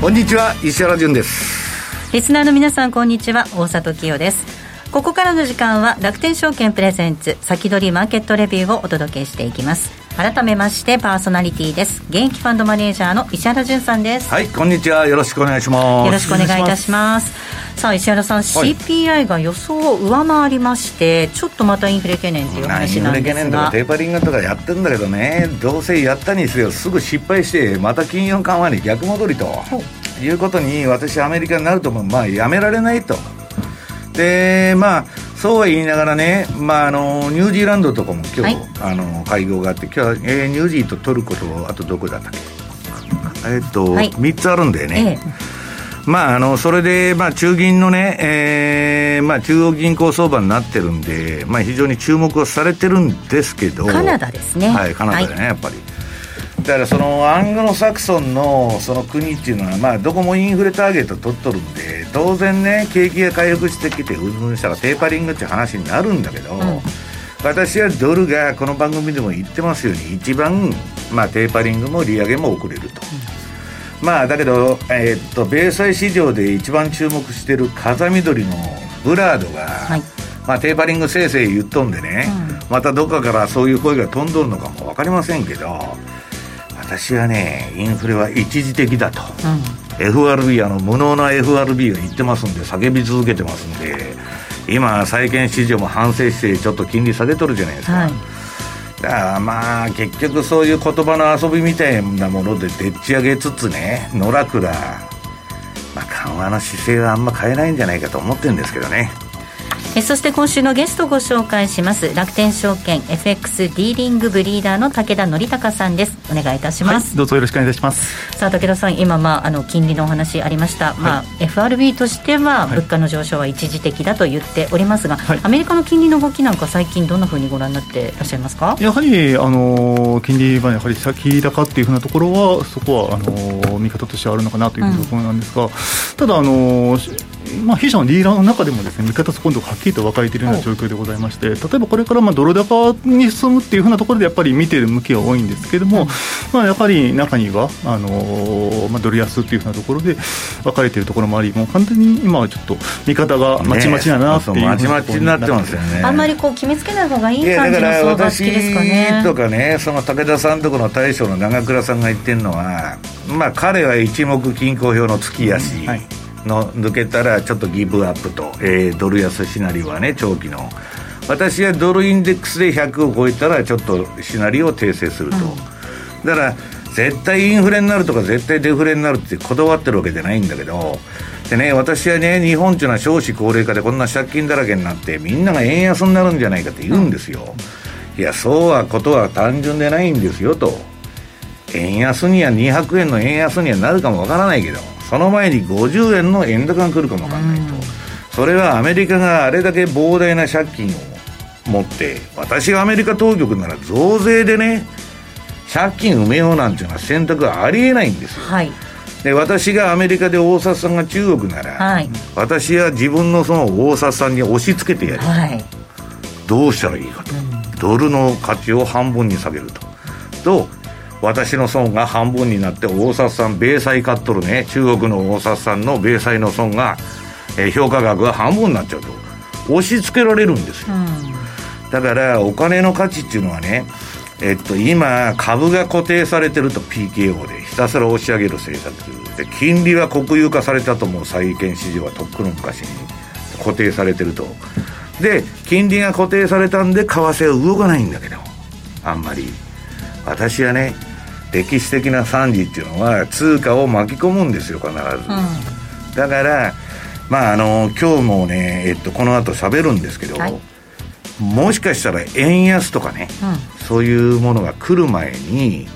こんにちは石原潤です。リスナーの皆さんこんにちは。大里清です。ここからの時間は楽天証券プレゼンツ先取りマーケットレビューをお届けしていきます。改めましてパーソナリティです。現役ファンドマネージャーの石原潤さんです。はいこんにちは。よろしくお願いします。よろしくお願いいたします。さあ石原さん、はい、CPI が予想を上回りましてちょっとまたインフレ懸念という話なんですが。インフレ懸念とかテーパリングとかやってるんだけどね。どうせやったにせよすぐ失敗してまた金融緩和に逆戻りということに私アメリカになるとまあやめられないと。でまあそうは言いながらね、まあ、あのニュージーランドとかも今日、はい、あの会合があって今日は、えー、ニュージーとトルコとあとどこだったっけ？えっと、はい、3つあるんだよね、ええ、まあ、あのそれで、まあ、中銀のね、えーまあ、中央銀行相場になってるんで、まあ、非常に注目をされてるんですけどカナダですね。はいカナダでね、はい、やっぱりだからそのアングロサクソンのその国っていうのは、まあ、どこもインフレターゲット取っとるんで、当然ね、景気が回復してきて、うんぬんしたらテーパリングっていう話になるんだけど、うん、私はドルがこの番組でも言ってますように、一番、まあ、テーパリングも利上げも遅れると。うん、まあ、だけど、えー、っと、米債市場で一番注目してる風緑のブラードが、はい。まあ、テーパリングせいぜい言っとんでね、うん、またどっかからそういう声が飛んどるのかも分かりませんけど、私はね、インフレは一時的だと、うん、FRB、あの無能な FRB が言ってますんで、叫び続けてますんで、今、債券市場も反省して、ちょっと金利下げとるじゃないですか。はい。だからまあ結局そういう言葉の遊びみたいなものででっち上げつつね野良倉まあ緩和の姿勢はあんま変えないんじゃないかと思ってるんですけどねえそして今週のゲストをご紹介します。楽天証券 FX ディーリングブリーダーの武田則孝さんです。お願いいたします、はい、どうぞよろしくお願いいたします。さあ武田さん今まああの金利のお話ありました、はい、まあ FRB としては物価の上昇は一時的だと言っておりますが、はい、アメリカの金利の動きなんか最近どんなふうにご覧になっていらっしゃいますか？やはりあの金利はやはり先高っていうふうなところはそこはあの見方としてはあるのかなというところなんですが、うん、ただあのまあ、弊社のディーラーの中でもですね見方今度はっきりと分かれているような状況でございまして例えばこれからまあドル高に進むっていうふうなところでやっぱり見ている向きが多いんですけれども、まあ、やっぱり中にはあのー、まあ、ドル安っていうふうなところで分かれているところもありもう完全に今はちょっと見方がまちまちだなっていう、ね、まちまちになってますよね。あんまりこう決めつけない方がいい感じの相場付きですかね。とかねその武田さんとこの大将の長倉さんが言ってるのはまあ彼は一目均衡表の月やし、うんはいの抜けたらちょっとギブアップと、えー、ドル安シナリオはね長期の。私はドルインデックスで100を超えたらちょっとシナリオを訂正すると、うん、だから絶対インフレになるとか絶対デフレになるってこだわってるわけじゃないんだけど。でね私はね日本っていうのは少子高齢化でこんな借金だらけになってみんなが円安になるんじゃないかって言うんですよ、いやそうはことは単純でないんですよと。円安には200円の円安にはなるかもわからないけどその前に50円の円高が来るかもわかんないと、それはアメリカがあれだけ膨大な借金を持って私がアメリカ当局なら増税でね借金埋めようなんていうのは選択はありえないんですよ、はい、で私がアメリカで大札さんが中国なら、はい、私は自分のその大札さんに押し付けてやる、はい、どうしたらいいかと、うん、ドルの価値を半分に下げると。と私の損が半分になって大札さん米債買っとるね。中国の大札さんの米債の損が、えー、評価額が半分になっちゃうと。押し付けられるんですよ、うん、だからお金の価値っていうのはねえっと、今、株が固定されてると PKO でひたすら押し上げる政策。で金利は国有化されたと思う債券市場はとっくの昔に固定されてると。で金利が固定されたんで為替は動かないんだけどあんまり。私はね歴史的な惨事っていうのは通貨を巻き込むんですよ必ず、うん、だからまああの今日もね、えっと、この後喋るんですけど、はい、もしかしたら円安とかね、うん、そういうものが来る前に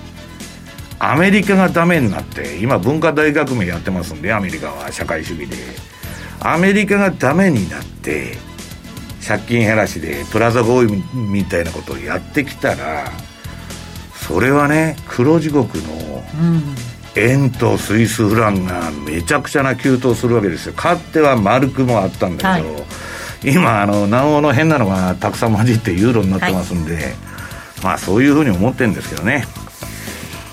アメリカがダメになって今文化大革命やってますんでアメリカは社会主義で。アメリカがダメになって借金減らしでプラザ合意みたいなことをやってきたらそれはね黒地獄の円とスイスフランがめちゃくちゃな急騰するわけですよ。かつては丸くもあったんだけど、はい、今あの南欧の変なのがたくさん混じってユーロになってますんで、はい、まあそういうふうに思ってるんですけどね。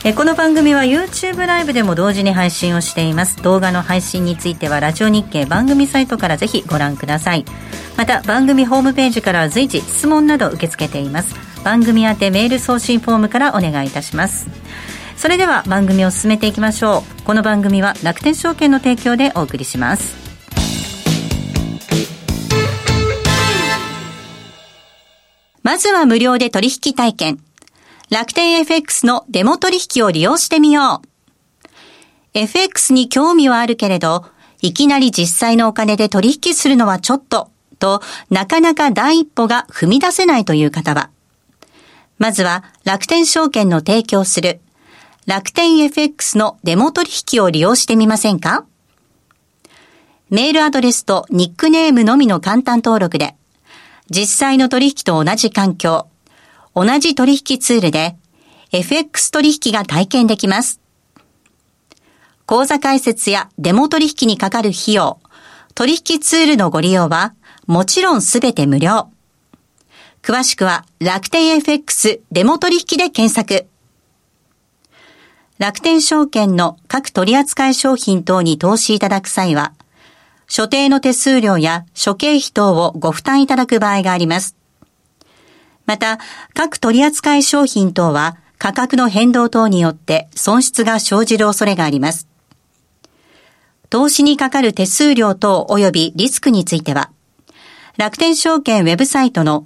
えこの番組は YouTube ライブでも同時に配信をしています。動画の配信についてはラジオ日経番組サイトからぜひご覧ください。また番組ホームページからは随時質問など受け付けています番組宛てメール送信フォームからお願いいたします。それでは番組を進めていきましょう。この番組は楽天証券の提供でお送りします。まずは無料で取引体験。楽天 FX のデモ取引を利用してみよう。FX に興味はあるけれど、いきなり実際のお金で取引するのはちょっと、と、なかなか第一歩が踏み出せないという方は、まずは楽天証券の提供する楽天 FX のデモ取引を利用してみませんか？メールアドレスとニックネームのみの簡単登録で、実際の取引と同じ環境、同じ取引ツールで FX 取引が体験できます。口座開設やデモ取引にかかる費用、取引ツールのご利用はもちろんすべて無料。詳しくは楽天 FX デモ取引で検索。楽天証券の各取扱い商品等に投資いただく際は、所定の手数料や諸経費等をご負担いただく場合があります。また、各取扱い商品等は価格の変動等によって損失が生じる恐れがあります。投資にかかる手数料等及びリスクについては、楽天証券ウェブサイトの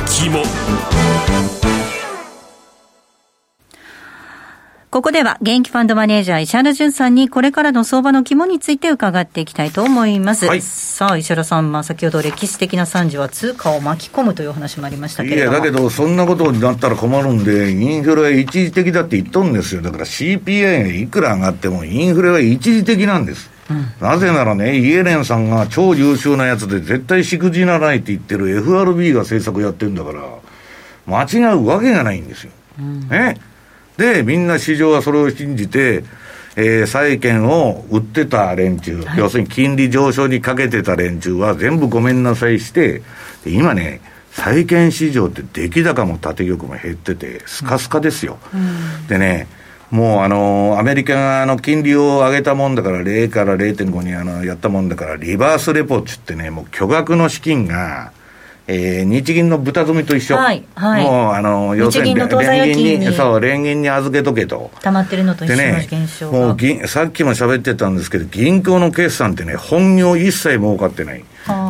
肝。ここでは、現役ファンドマネージャー、石原淳さんに、これからの相場の肝について伺っていきたいと思います。はい、さあ、石原さん、まあ、先ほど歴史的な惨事は通貨を巻き込むという話もありましたけれども。いや、だけど、そんなことになったら困るんで、インフレは一時的だって言っとんですよ。だから CPI がいくら上がっても、インフレは一時的なんです。うん、なぜならね、イエレンさんが超優秀なやつで絶対しくじらないって言ってる FRB が政策やってるんだから、間違うわけがないんですよ。うん、ね。で、みんな市場はそれを信じて、えー、債券を売ってた連中、はい、要するに金利上昇にかけてた連中は全部ごめんなさいして、今ね、債券市場って出来高も縦玉も減ってて、スカスカですよ。うん、でね、もうあの、アメリカがあの金利を上げたもんだから、0から0.5にあのやったもんだから、リバースレポっつってね、もう巨額の資金が、えー、日銀の豚積みと一緒、はいはい、もうあの要するに連銀にそう連銀に預けとけと。溜まってるのと一緒の現象、ね、もう銀さっきも喋ってたんですけど銀行の決算ってね本業一切儲かってない。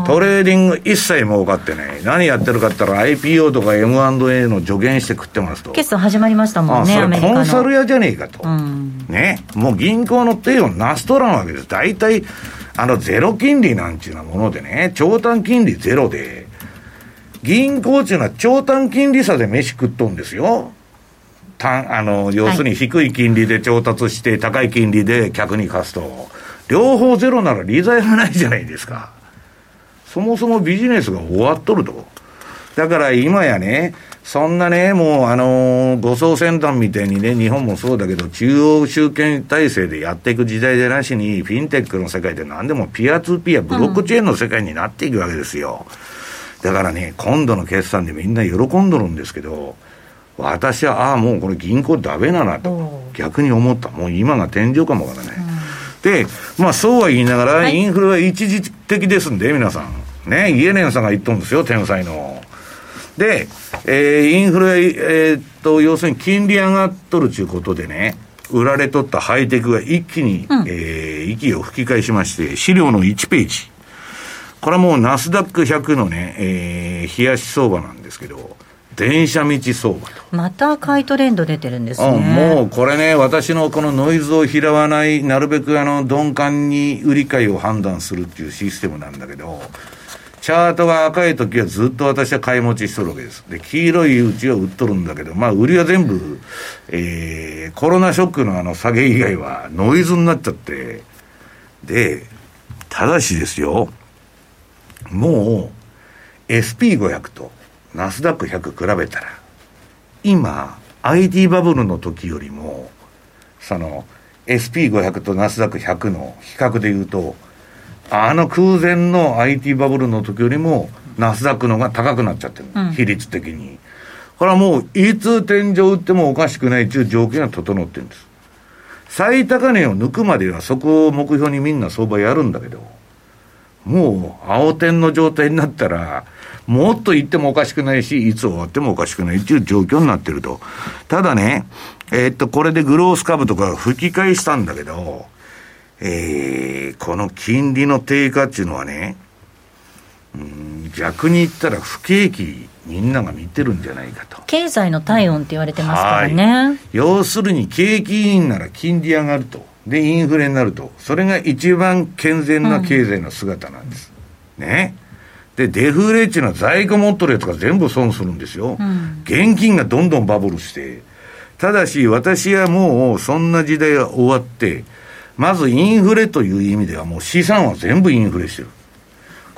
トレーディング一切儲かってない。何やってるかって言ったら IPO とか M&A の助言して食ってますと。決算始まりましたもんねあそれコンサル屋じゃねえかと、うん、ねもう銀行の体をなしとらんわけです。大体あのゼロ金利なんちゅうなものでね長短金利ゼロで銀行っていうのは長短金利差で飯食っとんですよ。単あの要するに低い金利で調達して、高い金利で客に貸すと、両方ゼロなら利罪がないじゃないですか。そもそもビジネスが終わっとると。だから今やね、そんなね、もうあのー、護送先端みたいにね、日本もそうだけど、中央集権体制でやっていく時代じゃなしに、フィンテックの世界で何でもピアツーピア、ブロックチェーンの世界になっていくわけですよ。うんだからね、今度の決算でみんな喜んどるんですけど、私は、ああ、もうこれ銀行ダメだなと、逆に思った。もう今が天井かもわからない。うん、で、まあそうは言いながら、インフレは一時的ですんで、皆さん。ね、イエレンさんが言っとるんですよ、天才の。で、えー、インフレ、えー、っと、要するに金利上がっとるということでね、売られとったハイテクが一気に、うん、えー、息を吹き返しまして、資料の1ページ。これはもうナスダック100のね、えー、冷やし相場なんですけど、電車道相場と。また買いトレンド出てるんですね。もうこれね、私のこのノイズを拾わない、なるべくあの、鈍感に売り買いを判断するっていうシステムなんだけど、チャートが赤い時はずっと私は買い持ちしとるわけです。で、黄色いうちは売っとるんだけど、まあ、売りは全部、えー、コロナショックのあの下げ以外はノイズになっちゃって、で、ただしですよ、もう、SP500 とナスダック100比べたら、今、IT バブルの時よりも、その、SP500 とナスダック100の比較で言うと、あの空前の IT バブルの時よりも、ナスダックのが高くなっちゃってる、うん、比率的に。これはもう、いつ天井打ってもおかしくないという条件が整ってるんです。最高値を抜くまではそこを目標にみんな相場やるんだけど、もう青天の状態になったら、もっと言ってもおかしくないし、いつ終わってもおかしくないっていう状況になってると。ただね、えー、っと、これでグロース株とか吹き返したんだけど、えー、この金利の低下っていうのはね、うん、逆に言ったら不景気みんなが見てるんじゃないかと。経済の体温って言われてますからね。要するに景気いいんなら金利上がると。で、インフレになると。それが一番健全な経済の姿なんです。うん、ね。で、デフレっていうのは在庫持っとるやつが全部損するんですよ。うん、現金がどんどんバブルして。ただし、私はもうそんな時代が終わって、まずインフレという意味ではもう資産は全部インフレしてる。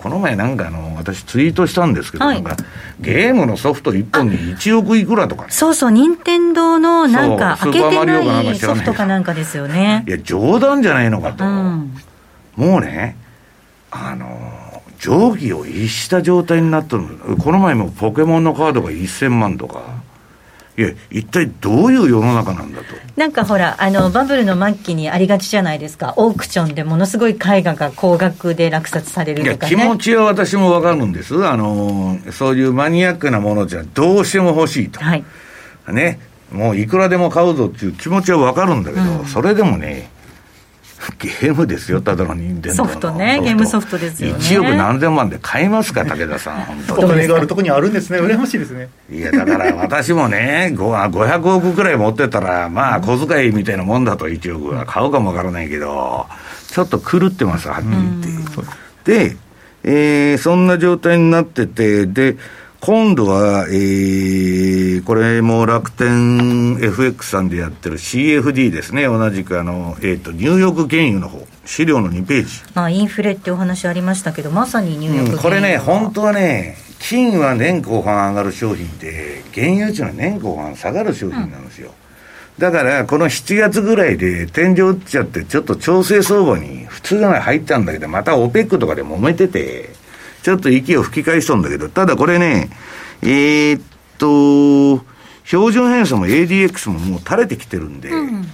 この前なんかあの、私ツイートしたんですけど、はい、なんか、ゲームのソフト1本に1億いくらとか、ね、そうそう、任天堂のなんか、開けてないソフトかなんかですよね。いや、冗談じゃないのかと。うん、もうね、あの、定規を逸した状態になってるこの前もポケモンのカードが1000万とか。いや、一体どういう世の中なんだと。なんかほら、あの、バブルの末期にありがちじゃないですか。オークションでものすごい絵画が高額で落札されるとか、ね、いや、気持ちは私もわかるんです。あの、そういうマニアックなものじゃどうしても欲しいと。はい。ね。もういくらでも買うぞっていう気持ちはわかるんだけど、うん、それでもね、ゲームですよ、ただの任天堂ソフトね、ゲームソフトですよね。1億何千万で買いますか、武田さん、本当に。お金があるとこにあるんですね、羨ましいですね。いや、だから私もね、500億くらい持ってたら、まあ、小遣いみたいなもんだと、1億は買うかもわからないけど、ちょっと狂ってます、はっきり言って。で、えー、そんな状態になってて、で、今度は、えー、これも楽天 FX さんでやってる CFD ですね。同じくあの、えっ、ー、と、ニューヨーク原油の方。資料の2ページ。まあ、インフレってお話ありましたけど、まさにニューヨーク原油、うん、これね、本当はね、金は年後半上がる商品で、原油っていうのは年後半下がる商品なんですよ。うん、だから、この7月ぐらいで天井打っちゃって、ちょっと調整相場に普通が入ったんだけど、また OPEC とかで揉めてて、ちょっと息を吹き返しとんだけど、ただこれね、えー、っと、標準偏差も ADX ももう垂れてきてるんで、うん、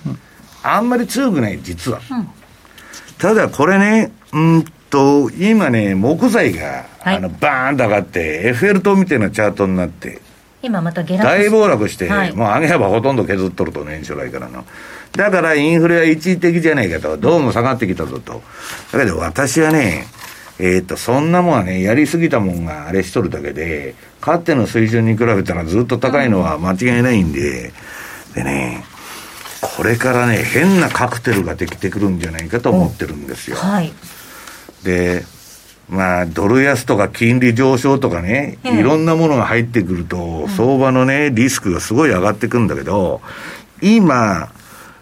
あんまり強くない、実は。うん、ただこれね、うんと、今ね、木材が、はい、あの、バーンと上がって、エッフェル塔みたいなチャートになって、今また下落大暴落して、はい、もう上げ幅ほとんど削っとると、年初来からの。だからインフレは一時的じゃないかと、どうも下がってきたぞと。だけど私はね、えっ、ー、と、そんなもんはね、やりすぎたもんがあれしとるだけで、かつての水準に比べたらずっと高いのは間違いないんで、でね、これからね、変なカクテルができてくるんじゃないかと思ってるんですよ。はい。で、まあ、ドル安とか金利上昇とかね、いろんなものが入ってくると、相場のね、リスクがすごい上がってくるんだけど、今、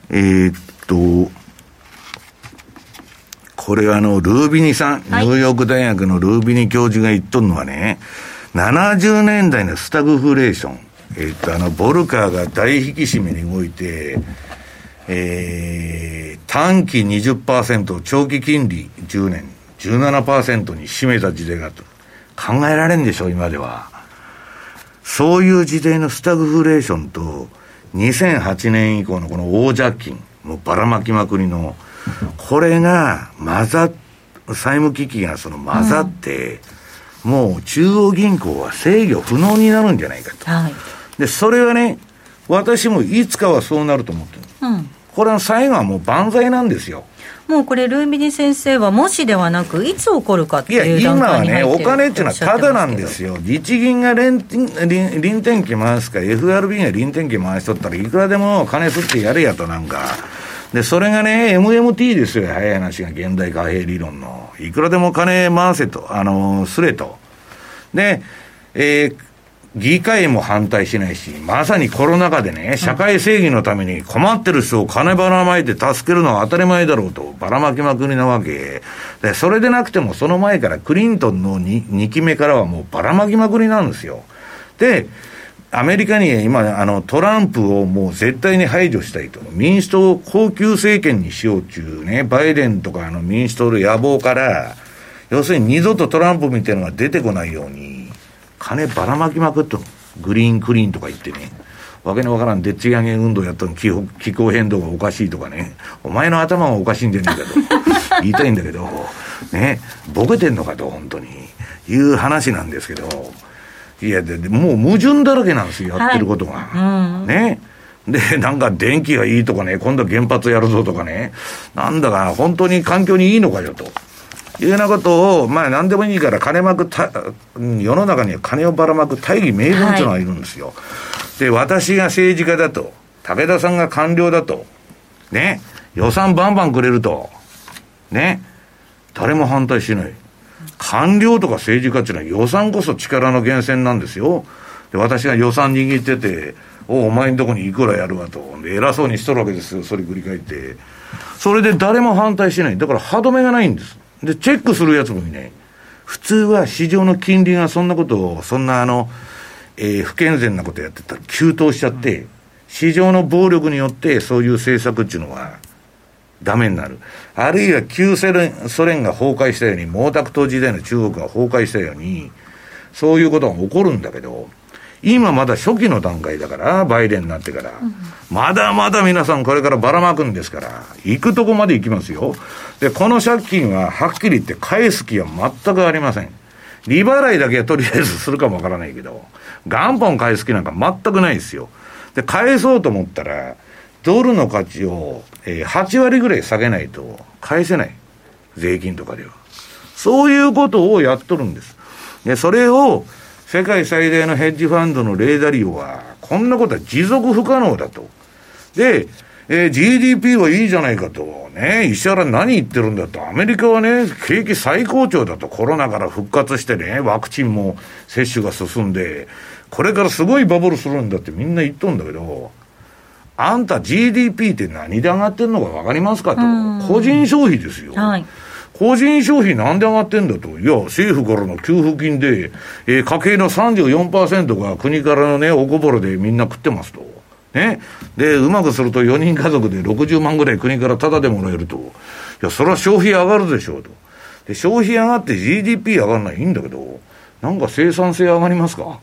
えー、っと、これあの、ルービニさん、はい、ニューヨーク大学のルービニ教授が言っとるのはね、70年代のスタグフレーション、えっと、あの、ボルカーが大引き締めに動いて、えー、短期20%、長期金利10年、17%に占めた時代がと。考えられんでしょ、今では。そういう時代のスタグフレーションと、2008年以降のこの大借金、もうばらまきまくりの、これが混ざっ、債務危機がその混ざって、うん、もう中央銀行は制御不能になるんじゃないかと。はい、で、それはね、私もいつかはそうなると思ってる。うん、これは最後はもう万歳なんですよ。もうこれ、ルーミニ先生は、もしではなく、いつ起こるかっていう段階に入っていや、今はね、お金っていうのはただなんですよ。日銀が臨転機回すか、FRB が臨転機回しとったらいくらでも金吸ってやれやとなんか、で、それがね、MMT ですよ、早い話が現代貨幣理論の。いくらでも金回せと、あの、すれと。で、えー、議会も反対しないし、まさにコロナ禍でね、社会正義のために困ってる人を金ばらまいて助けるのは当たり前だろうと、ばらまきまくりなわけ。で、それでなくても、その前からクリントンの 2, 2期目からはもうばらまきまくりなんですよ。で、アメリカに今、あの、トランプをもう絶対に排除したいと。民主党を高級政権にしようっていうね、バイデンとかあの民主党の野望から、要するに二度とトランプみたいなのが出てこないように、金ばらまきまくっとグリーンクリーンとか言ってね、わけのわからんでっち上げ運動やったの気気候変動がおかしいとかね、お前の頭がおかしいんじゃねえかと。言いたいんだけど、ね、ボケてんのかと、本当に、いう話なんですけど、いや、でもう矛盾だらけなんですよ、やってることが。はいうん、ね。で、なんか電気がいいとかね、今度は原発やるぞとかね、なんだか本当に環境にいいのかよと。いうようなことを、まあ何でもいいから金まくた、世の中には金をばらまく大義名分っていうのがいるんですよ。はい、で、私が政治家だと、武田さんが官僚だと、ね、予算バンバンくれると、ね、誰も反対しない。官僚とか政治家っていうのは予算こそ力の源泉なんですよ。で、私が予算握ってて、おお前んとこにいくらやるわと。偉そうにしとるわけですよ。それ繰り返って。それで誰も反対しない。だから歯止めがないんです。で、チェックするやつもいない。普通は市場の金利がそんなことを、そんなあの、えー、不健全なことやってたら急騰しちゃって、市場の暴力によってそういう政策っていうのはダメになる。あるいは旧ソ連ソ連が崩壊したように、毛沢東時代の中国が崩壊したように、そういうことが起こるんだけど、今まだ初期の段階だから、バイデンになってから、まだまだ皆さんこれからばらまくんですから、行くとこまで行きますよ。で、この借金ははっきり言って返す気は全くありません。利払いだけはとりあえずするかもわからないけど、元本返す気なんか全くないですよ。で、返そうと思ったら、ドルの価値を、えー、8割ぐらい下げないと返せない。税金とかでは。そういうことをやっとるんです。で、それを、世界最大のヘッジファンドのレーダリオは、こんなことは持続不可能だと。で、えー、GDP はいいじゃないかと。ね、石原何言ってるんだと。アメリカはね、景気最高潮だと。コロナから復活してね、ワクチンも接種が進んで、これからすごいバブルするんだってみんな言っとんだけど、あんた GDP って何で上がってんのか分かりますかと。個人消費ですよ。はい個人消費なんで上がってんだと。いや、政府からの給付金で、えー、家計の34%が国からのね、おこぼれでみんな食ってますと。ね。で、うまくすると4人家族で60万ぐらい国からタダでもらえると。いや、それは消費上がるでしょうと。で、消費上がって GDP 上がらないいいんだけど、なんか生産性上がりますか？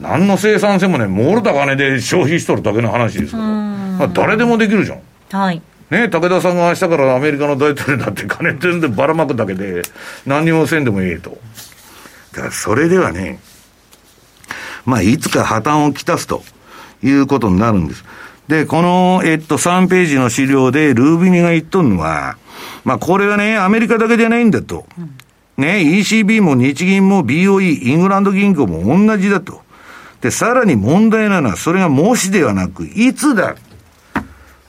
何の生産性もね、漏れた金で消費しとるだけの話ですから。まあ、誰でもできるじゃん。はい。ね、武田さんが明日からアメリカの大統領になって金全然ばらまくだけで、何にもせんでもいいと。だからそれではね、まあ、いつか破綻をきたすということになるんです。で、この、えっと、3ページの資料で、ルービニが言っとるのは、まあ、これはね、アメリカだけじゃないんだと。ね、ECB も日銀も BOE、イングランド銀行も同じだと。で、さらに問題なのは、それがもしではなく、いつだ。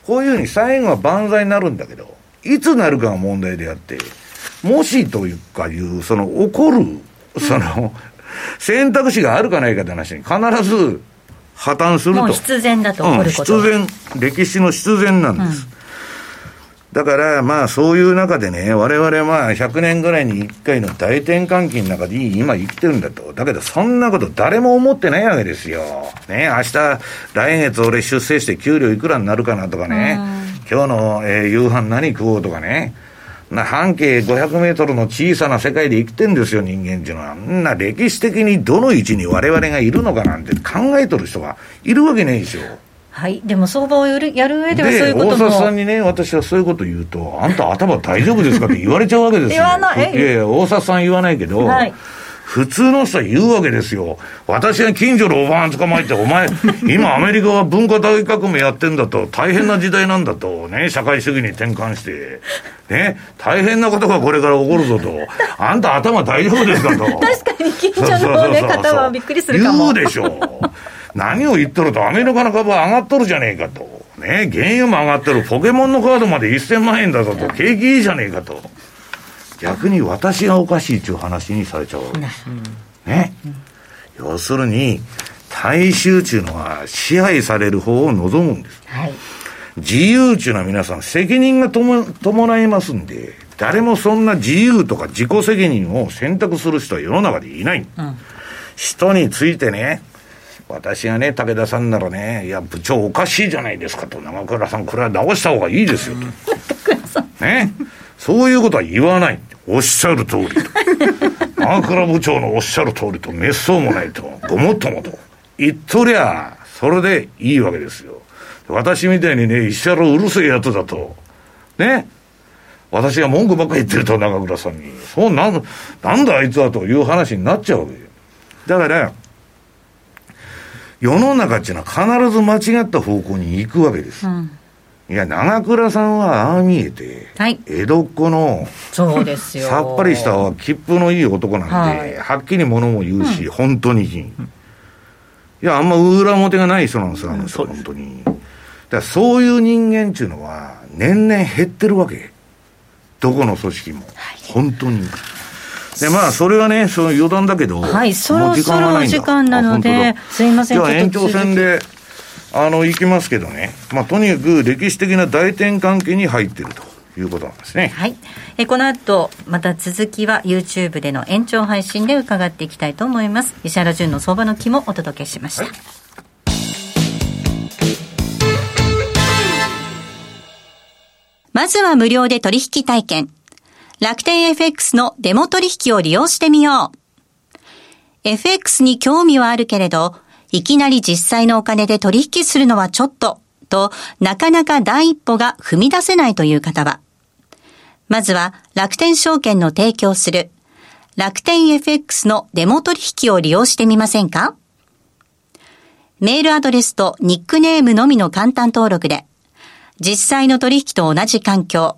こういうふうに最後は万歳になるんだけど、いつなるかが問題であって、もしというかいう、その起こる、その、選択肢があるかないかって話に必ず破綻すると。必然だとうん、必然、歴史の必然なんです。うんだから、まあ、そういう中でね、我々はまあ、100年ぐらいに1回の大転換期の中で今生きてるんだと。だけど、そんなこと誰も思ってないわけですよ。ね、明日、来月俺出世して給料いくらになるかなとかね、今日の、えー、夕飯何食おうとかね、な半径500メートルの小さな世界で生きてんですよ、人間っていうのは。んな歴史的にどの位置に我々がいるのかなんて考えとる人がいるわけないでしょ。はい、でも相場をやるやる上ではそういうことも大沢さんにね、私はそういうこと言うと、あんた頭大丈夫ですかって言われちゃうわけですよ。言わない。いやいや、大沢さん言わないけど、はい、普通の人は言うわけですよ。私が近所のおばあん捕まえて、お前、今アメリカは文化大革命やってんだと、大変な時代なんだと、ね、社会主義に転換して、ね、大変なことがこれから起こるぞと、あんた頭大丈夫ですかと。確かに近所の、ね、方はびっくりするかも。言うでしょう。何を言っとると、アメリカの株は上がっとるじゃねえかと。ね、原油も上がってる、ポケモンのカードまで1000万円だぞと、景気いいじゃねえかと。逆に私がおかしいっていう話にされちゃう。ね。要するに、大衆っていうのは支配される方を望むんです。はい、自由っていうのは皆さん責任が伴いますんで、誰もそんな自由とか自己責任を選択する人は世の中でいない。うん、人についてね、私がね、武田さんならね、いや、部長おかしいじゃないですかと、長倉さん、これは直した方がいいですよと。ね。そういうことは言わない。おっしゃる通りと。長倉部長のおっしゃる通りと、滅相もないと、ごもっともと。言っとりゃ、それでいいわけですよ。私みたいにね、石原うるせえやつだと、ね。私が文句ばっかり言ってると、長倉さんに。そうなん、なんだあいつはという話になっちゃうわけだから、世の中っていうのは必ず間違った方向に行くわけです。うん、いや、長倉さんはああ見えて、はい、江戸っ子の、そうですよ。さっぱりした切符のいい男なんで、はい、はっきりものも言うし、うん、本当に。いや、あんま裏表がない人なんですよ、あの人、本当に。だそういう人間っていうのは、年々減ってるわけ。どこの組織も。はい、本当に。で、まあ、それはね、その余談だけど、はい、そろそろ時間なので、すいません、じゃあ延長戦で、あの、行きますけどね、まあ、とにかく歴史的な大転換期に入っていると。いうことなんですね。はい。えこの後、また続きは YouTube での延長配信で伺っていきたいと思います。石原淳の相場の木もお届けしました。はいまずは無料で取引体験。楽天 FX のデモ取引を利用してみよう。FX に興味はあるけれど、いきなり実際のお金で取引するのはちょっと、と、なかなか第一歩が踏み出せないという方は、まずは楽天証券の提供する。楽天 FX のデモ取引を利用してみませんか？メールアドレスとニックネームのみの簡単登録で、実際の取引と同じ環境、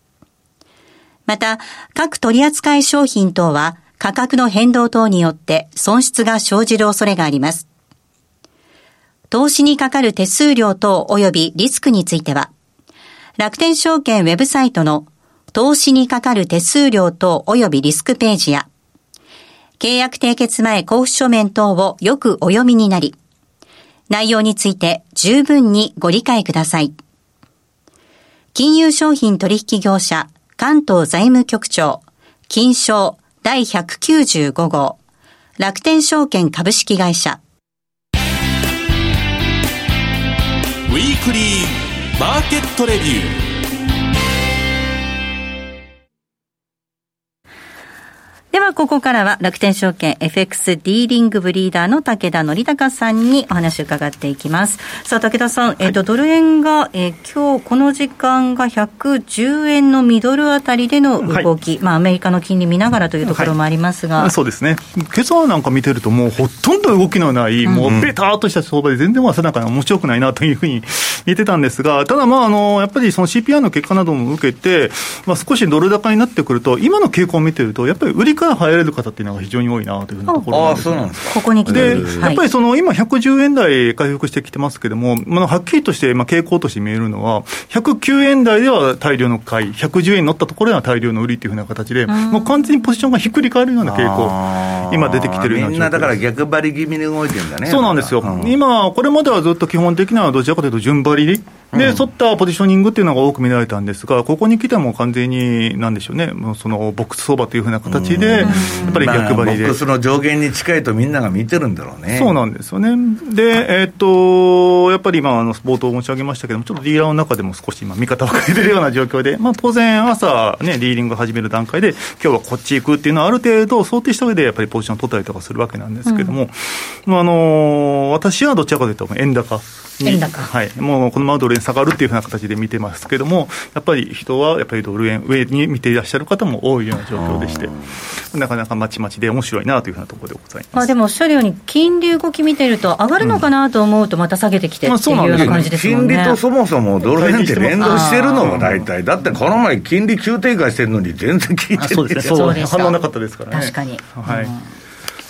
また、各取扱商品等は価格の変動等によって損失が生じる恐れがあります。投資にかかる手数料等及びリスクについては、楽天証券ウェブサイトの投資にかかる手数料等及びリスクページや、契約締結前交付書面等をよくお読みになり、内容について十分にご理解ください。金融商品取引業者関東財務局長、金賞第195号、楽天証券株式会社。ウィークリーマーケットレビュー。ここからは楽天証券 FX ディーリングブリーダーの武田則隆さんにお話を伺っていきます。さあ、武田さん、えっ、ー、と、ドル円が、えー、今日この時間が110円のミドルあたりでの動き、はい、まあ、アメリカの金利見ながらというところもありますが。はい、そうですね。今朝なんか見てると、もうほとんど動きのない、うん、もうベターっとした相場で全然まあ定かに面白くないなというふうに言ってたんですが、ただまあ、あの、やっぱりその CPI の結果なども受けて、まあ、少しドル高になってくると、今の傾向を見てると、やっぱり売りから入れる方っていうのが非常に多いなというふうなところなんです、ね、あそうなんですここに来てで、やっぱりその今、110円台回復してきてますけれども、まあ、はっきりとしてまあ傾向として見えるのは、109円台では大量の買い、110円乗ったところでは大量の売りというふうな形で、もう完全にポジションがひっくり返るような傾向、今出てきてるようなみんなだから逆張り気味に動いてるんだね。そうなんですよ、うん、今、これまではずっと基本的にはどちらかというと順張りで、で、沿ったポジショニングっていうのが多く見られたんですが、ここに来ても完全に、なんでしょうね、もうそのボックス相場というふうな形で、やっぱり逆張りで、ボックスの上限に近いとみんなが見てるんだろうね。そうなんですよね。で、えー、っと、やっぱり今、あの冒頭申し上げましたけども、ちょっとディーラーの中でも少し今、見方を変えてるような状況で、まあ、当然、朝、ね、ディーリング始める段階で、今日はこっち行くっていうのは、ある程度想定した上で、やっぱりポジションを取ったりとかするわけなんですけども、うん、あの私はどちらかというと、円高。円高、はい、もうこのままドル円下がるっていうふうな形で見てますけども、やっぱり人はやっぱりドル円上に見ていらっしゃる方も多いような状況でして、なかなかまちまちで面白いなというふうなところでございます。あでもおっしゃるように、金利動き見てると、上がるのかなと思うと、また下げてきてっていうような感じですもんね、金利とそもそもドル円って連動してるのも大体、だってこの前、金利急低下してるのに、全然効いてないそうですね、そう反応なかったですからね。確かに、はい、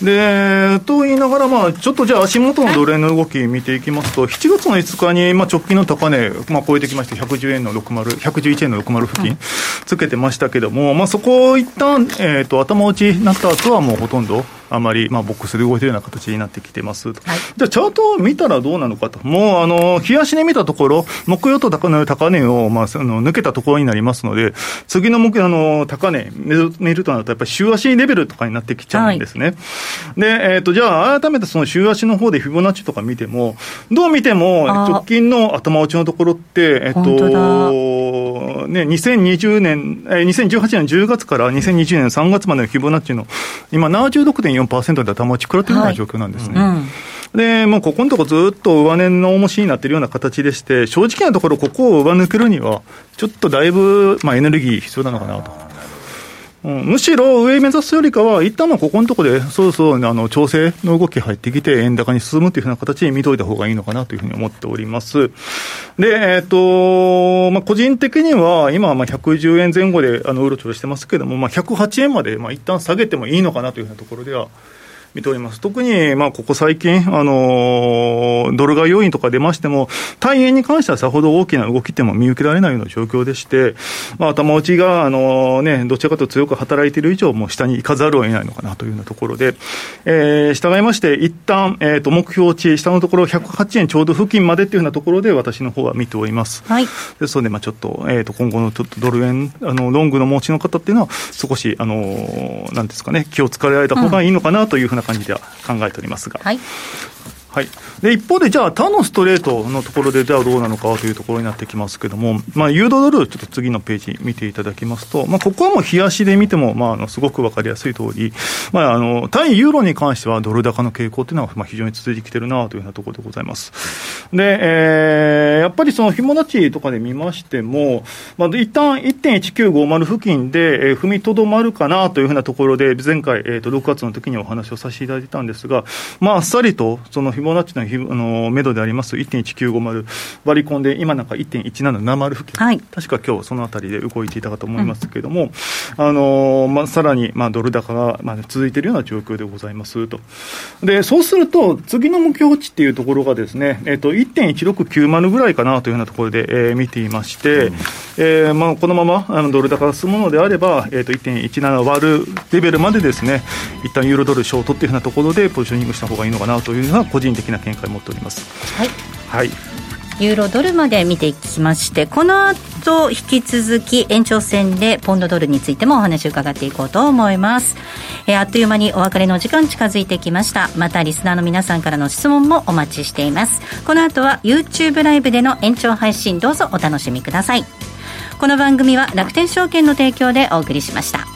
でと言いながら、まあ、ちょっとじゃあ、足元のドル円の動き見ていきますと、7月の5日に、まあ、直近の高値、まあ、超えてきまして、110円の60、111円の60付近、つけてましたけども、まあ、そこを一旦、えーと、頭打ちになった後は、もうほとんど。あまり、まあ、ボックスで動いてるような形になってきてます、はい、じゃあ、チャートを見たらどうなのかと、もう、あの、冷やしで見たところ、木曜と高値高値を、まあ、その抜けたところになりますので、次の目あの高値見るとなると、やっぱり週足レベルとかになってきちゃうんですね。はい、で、えっ、ー、と、じゃあ、改めてその週足の方でフィボナッチとか見ても、どう見ても、直近の頭打ちのところって、えっ、ー、と、ね、2020年、えー、2018年10月から2020年3月までのフィボナッチの、今76.4 4.4%で頭打ち食らってるような状況なんですね。はいうんで、もうここのところずっと上値の重しになっているような形でして、正直なところ、ここを上抜けるには、ちょっとだいぶ、まあ、エネルギー必要なのかなと。うん、むしろ上目指すよりかは、一旦はここのところで、そろそうあの調整の動き入ってきて、円高に進むというふうな形に見といたほうがいいのかなというふうに思っております。で、えっ、ー、と、まあ、個人的には、今はまあ110円前後であのうろちょろしてますけれども、まあ、108円までまあ一旦下げてもいいのかなというふうなところでは、見ております。特に、まあ、ここ最近、あのー、ドル買い要因とか出ましても、対円に関してはさほど大きな動きっても見受けられないような状況でして、まあ、頭打ちが、あのー、ね、どちらかと強く働いている以上、もう下に行かざるを得ないのかなというようなところで、えー、従いまして、一旦、えっ、ー、と、目標値、下のところ108円ちょうど付近までっていうようなところで、私の方は見ております。はい。ですので、まあ、ちょっと、えっ、ー、と、今後のちょっとドル円、あの、ロングの持ちの方っていうのは、少し、あの、なんですかね、気をつかれられた方がいいのかなというふうな感じでは考えておりますが。はいはい、で一方で、じゃあ、他のストレートのところで、じゃどうなのかというところになってきますけれども、まあ、ユーロドル、ちょっと次のページ見ていただきますと、まあ、ここはもう冷やしで見ても、まあ、あのすごく分かりやすい通り、まあ、あの対ユーロに関してはドル高の傾向というのは、まあ、非常に続いてきてるなというようなところでございます。で、えー、やっぱりそのフィボナッチとかで見ましても、まあ、一旦1.1950付近で、えー、踏みとどまるかなというふうなところで、前回、えー、と6月の時にお話をさせていただいたんですが、まあ、あっさりとそのフィボナッチのあの目処であります1.1950、割り込んで、今なんか1.1770付近、はい、確か今日そのあたりで動いていたかと思いますけれども、うん、あのまあ、さらに、まあ、ドル高が、まあ、続いているような状況でございますと。で、そうすると、次の目標値っていうところがですね、えっ、ー、と、1.1690ぐらいかなというようなところで、えー、見ていまして、うん、えー、まあ、このままあのドル高が進むのであれば、えっ、ー、と、1.17割るレベルまでですね、一旦ユーロドルショートっていうふうなところでポジショニングした方がいいのかなというのは個人的な見解を持っております。はい。はい。ユーロドルまで見ていきましてこの後引き続き延長戦でポンドドルについてもお話を伺っていこうと思います、えー、あっという間にお別れの時間近づいてきましたまたリスナーの皆さんからの質問もお待ちしていますこの後は YouTube ライブでの延長配信どうぞお楽しみくださいこの番組は楽天証券の提供でお送りしました